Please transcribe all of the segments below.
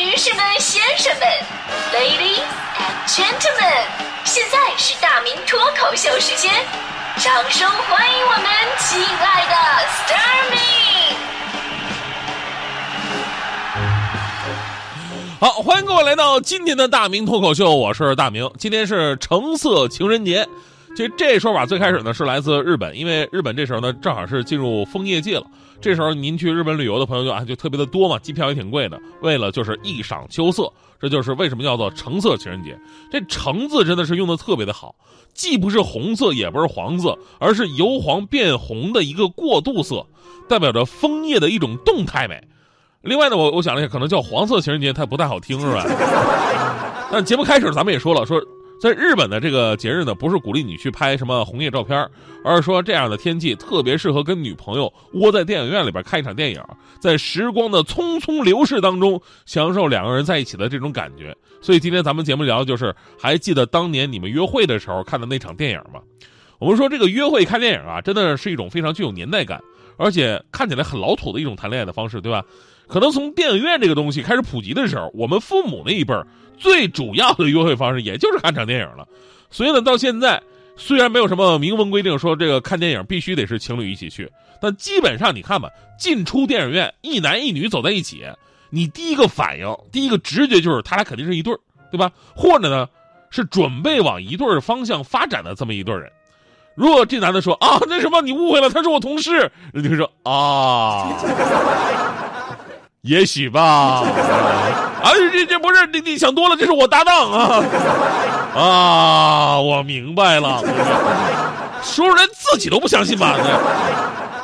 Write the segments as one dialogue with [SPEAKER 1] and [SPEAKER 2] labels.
[SPEAKER 1] 女士们、先生们，Ladies and Gentlemen，现在是大明脱口秀时间，掌声欢迎我们亲爱的 s t a r m y
[SPEAKER 2] 好，欢迎各位来到今天的大明脱口秀，我是大明。今天是橙色情人节，其实这说法最开始呢是来自日本，因为日本这时候呢正好是进入枫叶季了。这时候您去日本旅游的朋友就啊就特别的多嘛，机票也挺贵的。为了就是一赏秋色，这就是为什么叫做橙色情人节。这橙字真的是用的特别的好，既不是红色，也不是黄色，而是由黄变红的一个过渡色，代表着枫叶的一种动态美。另外呢，我我想了一下，可能叫黄色情人节它不太好听，是吧？但节目开始咱们也说了，说在日本的这个节日呢，不是鼓励你去拍什么红叶照片，而是说这样的天气特别适合跟女朋友窝在电影院里边看一场电影，在时光的匆匆流逝当中，享受两个人在一起的这种感觉。所以今天咱们节目聊的就是，还记得当年你们约会的时候看的那场电影吗？我们说这个约会看电影啊，真的是一种非常具有年代感，而且看起来很老土的一种谈恋爱的方式，对吧？可能从电影院这个东西开始普及的时候，我们父母那一辈儿最主要的约会方式也就是看场电影了。所以呢，到现在虽然没有什么明文规定说这个看电影必须得是情侣一起去，但基本上你看吧，进出电影院一男一女走在一起，你第一个反应、第一个直觉就是他俩肯定是一对儿，对吧？或者呢，是准备往一对儿方向发展的这么一对人。如果这男的说啊，那什么你误会了，他是我同事，人就说啊。也许吧，啊，这这不是你你想多了，这是我搭档啊，啊，我明白了，说出来自己都不相信吧？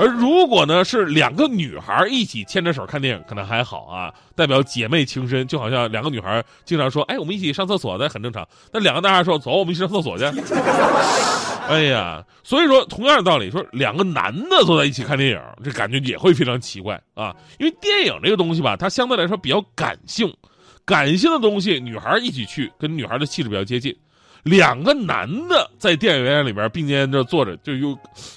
[SPEAKER 2] 而如果呢是两个女孩一起牵着手看电影，可能还好啊，代表姐妹情深，就好像两个女孩经常说：“哎，我们一起上厕所，那很正常。”那两个男孩说：“走，我们一起上厕所去。” 哎呀，所以说同样的道理，说两个男的坐在一起看电影，这感觉也会非常奇怪啊。因为电影这个东西吧，它相对来说比较感性，感性的东西，女孩一起去，跟女孩的气质比较接近。两个男的在电影院里边并肩着坐着，就有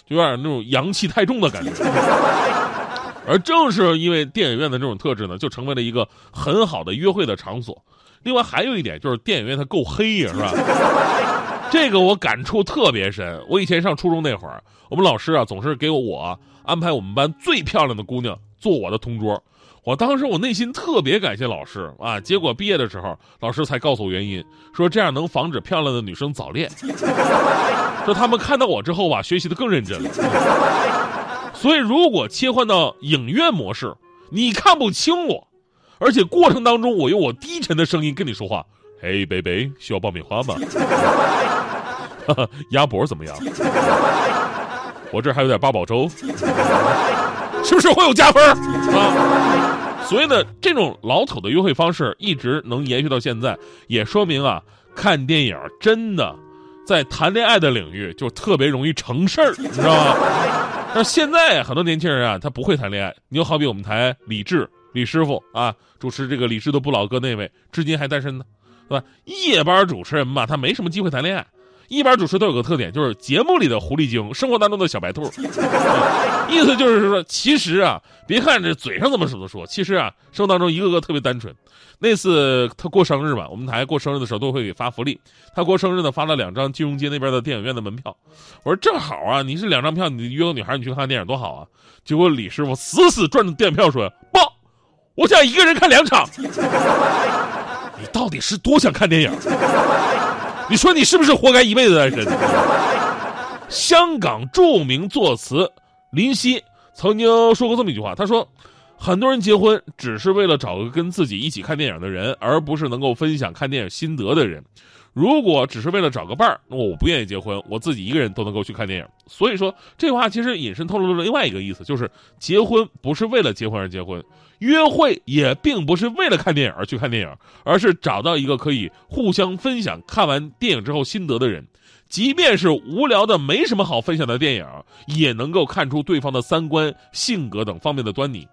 [SPEAKER 2] 就有点那种阳气太重的感觉。而正是因为电影院的这种特质呢，就成为了一个很好的约会的场所。另外还有一点就是电影院它够黑呀，是吧？这个我感触特别深。我以前上初中那会儿，我们老师啊总是给我安排我们班最漂亮的姑娘做我的同桌。我当时我内心特别感谢老师啊，结果毕业的时候，老师才告诉我原因，说这样能防止漂亮的女生早恋，说他们看到我之后吧，学习的更认真了。所以如果切换到影院模式，你看不清我，而且过程当中我用我低沉的声音跟你说话，嘿，baby，需要爆米花吗？鸭脖怎么样？我这还有点八宝粥。是不是会有加分啊？所以呢，这种老土的约会方式一直能延续到现在，也说明啊，看电影真的在谈恋爱的领域就特别容易成事儿，你知道吗？但是现在很多年轻人啊，他不会谈恋爱。你就好比我们台李志李师傅啊，主持这个《李志的不老歌》那位，至今还单身呢，对吧？夜班主持人嘛，他没什么机会谈恋爱。一般主持都有个特点，就是节目里的狐狸精，生活当中的小白兔。意思就是说，其实啊，别看这嘴上这么说说，其实啊，生活当中一个个特别单纯。那次他过生日嘛，我们台过生日的时候都会给发福利。他过生日呢，发了两张金融街那边的电影院的门票。我说正好啊，你是两张票，你约个女孩你去看电影多好啊。结果李师傅死死攥着电影票说：“不，我想一个人看两场。”你到底是多想看电影？你说你是不是活该一辈子单身？香港著名作词林夕曾经说过这么一句话，他说：“很多人结婚只是为了找个跟自己一起看电影的人，而不是能够分享看电影心得的人。如果只是为了找个伴儿，那我不愿意结婚，我自己一个人都能够去看电影。”所以说，这话其实隐身透露了另外一个意思，就是结婚不是为了结婚而结婚。约会也并不是为了看电影而去看电影，而是找到一个可以互相分享看完电影之后心得的人，即便是无聊的没什么好分享的电影，也能够看出对方的三观、性格等方面的端倪。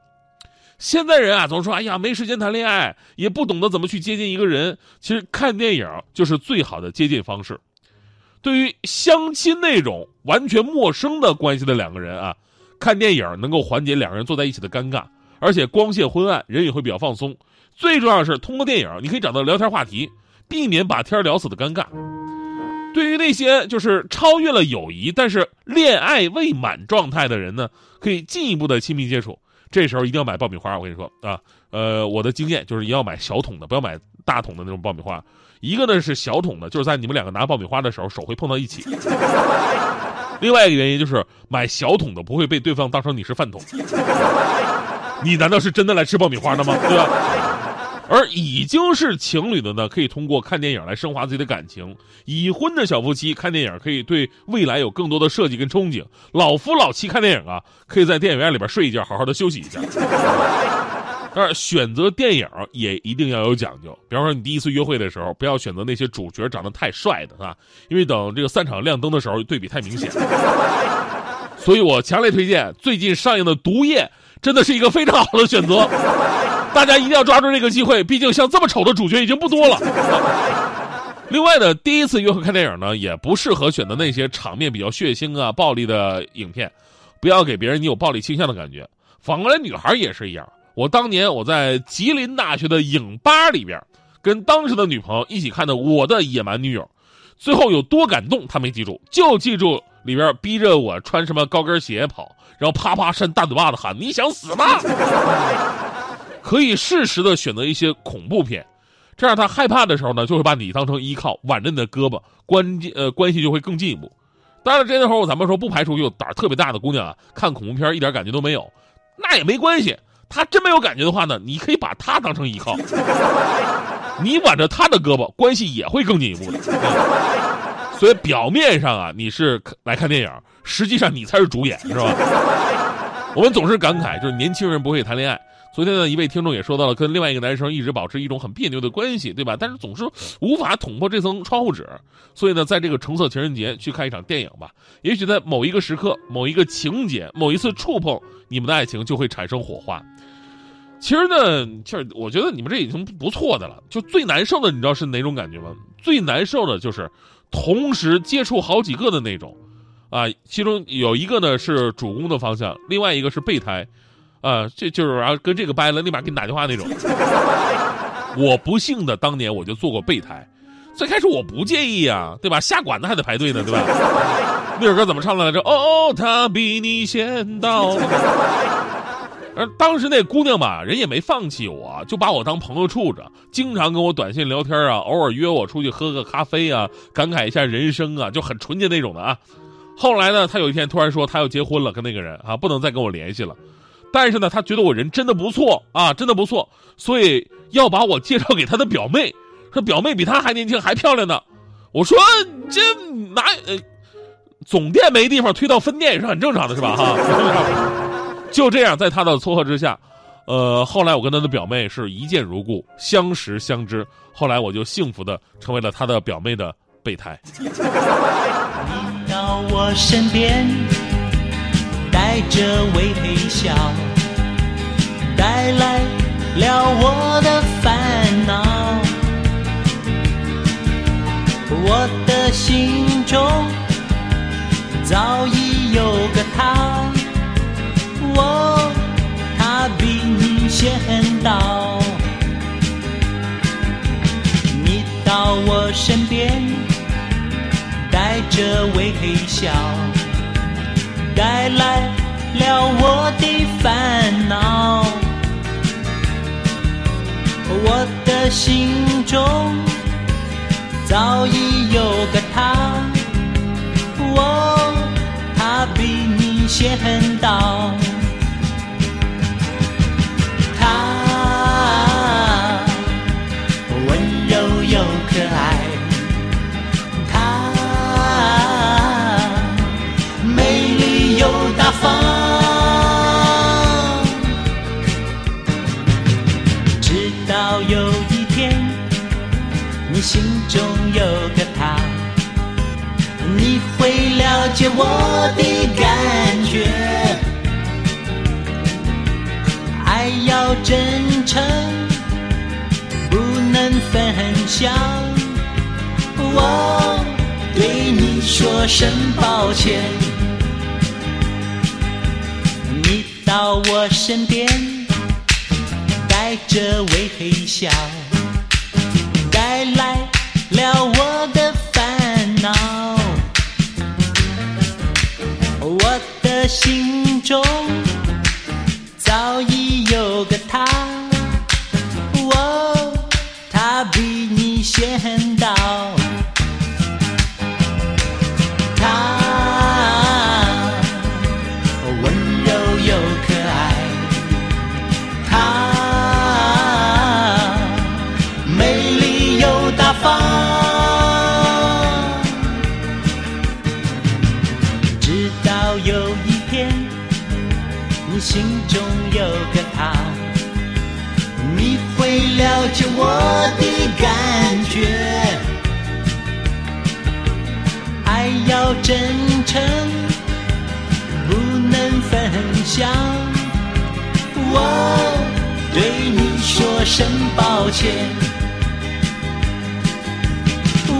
[SPEAKER 2] 现在人啊，总说哎呀没时间谈恋爱，也不懂得怎么去接近一个人。其实看电影就是最好的接近方式。对于相亲那种完全陌生的关系的两个人啊，看电影能够缓解两个人坐在一起的尴尬。而且光线昏暗，人也会比较放松。最重要的是，通过电影，你可以找到聊天话题，避免把天聊死的尴尬。对于那些就是超越了友谊，但是恋爱未满状态的人呢，可以进一步的亲密接触。这时候一定要买爆米花，我跟你说啊，呃，我的经验就是一定要买小桶的，不要买大桶的那种爆米花。一个呢是小桶的，就是在你们两个拿爆米花的时候，手会碰到一起。另外一个原因就是买小桶的不会被对方当成你是饭桶。你难道是真的来吃爆米花的吗？对吧？而已经是情侣的呢，可以通过看电影来升华自己的感情；已婚的小夫妻看电影可以对未来有更多的设计跟憧憬；老夫老妻看电影啊，可以在电影院里边睡一觉，好好的休息一下。但是选择电影也一定要有讲究，比方说你第一次约会的时候，不要选择那些主角长得太帅的啊，因为等这个散场亮灯的时候，对比太明显。所以我强烈推荐最近上映的《毒液》。真的是一个非常好的选择，大家一定要抓住这个机会。毕竟像这么丑的主角已经不多了。另外呢，第一次约会看电影呢，也不适合选择那些场面比较血腥啊、暴力的影片，不要给别人你有暴力倾向的感觉。反过来，女孩也是一样。我当年我在吉林大学的影吧里边，跟当时的女朋友一起看的《我的野蛮女友》，最后有多感动，她没记住，就记住。里边逼着我穿什么高跟鞋跑，然后啪啪扇大嘴巴子喊你想死吗？可以适时的选择一些恐怖片，这样他害怕的时候呢，就会把你当成依靠，挽着你的胳膊，关呃关系就会更进一步。当然，这时候咱们说不排除有胆儿特别大的姑娘啊，看恐怖片一点感觉都没有，那也没关系。他真没有感觉的话呢，你可以把他当成依靠，你挽着他的胳膊，关系也会更进一步的。所以表面上啊，你是来看电影，实际上你才是主演，是吧？我们总是感慨，就是年轻人不会谈恋爱。昨天呢，一位听众也说到了，跟另外一个男生一直保持一种很别扭的关系，对吧？但是总是无法捅破这层窗户纸。所以呢，在这个橙色情人节去看一场电影吧，也许在某一个时刻、某一个情节、某一次触碰，你们的爱情就会产生火花。其实呢，就是我觉得你们这已经不错的了。就最难受的，你知道是哪种感觉吗？最难受的就是。同时接触好几个的那种，啊，其中有一个呢是主攻的方向，另外一个是备胎，啊，这就是然后跟这个掰了，立马给你打电话那种。我不幸的当年我就做过备胎，最开始我不介意啊，对吧？下馆子还得排队呢，对吧？那首歌怎么唱来着？哦，他比你先到。而当时那姑娘吧，人也没放弃我，就把我当朋友处着，经常跟我短信聊天啊，偶尔约我出去喝个咖啡啊，感慨一下人生啊，就很纯洁那种的啊。后来呢，她有一天突然说她要结婚了，跟那个人啊，不能再跟我联系了。但是呢，他觉得我人真的不错啊，真的不错，所以要把我介绍给他的表妹，说表妹比她还年轻还漂亮呢。我说这哪呃，总店没地方推到分店也是很正常的，是吧？哈。就这样，在他的撮合之下，呃，后来我跟他的表妹是一见如故，相识相知。后来我就幸福的成为了他的表妹的备胎。
[SPEAKER 3] 你到我身边，带着微笑，带来了我的烦恼。我的心中早已有个他。我，他比你先到，你到我身边，带着微笑，的烦恼。我的心中早已有个他，我，他比你先到。会了解我的感觉。爱要真诚，不能分享。我对你说声抱歉。你到我身边，带着微笑，带来了我的心中早已有个他，你心中有个他，你会了解我的感觉。爱要真诚，不能分享。我对你说声抱歉，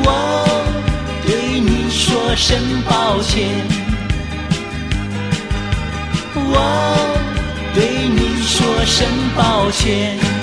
[SPEAKER 3] 我对你说声抱歉，我对你说声抱歉。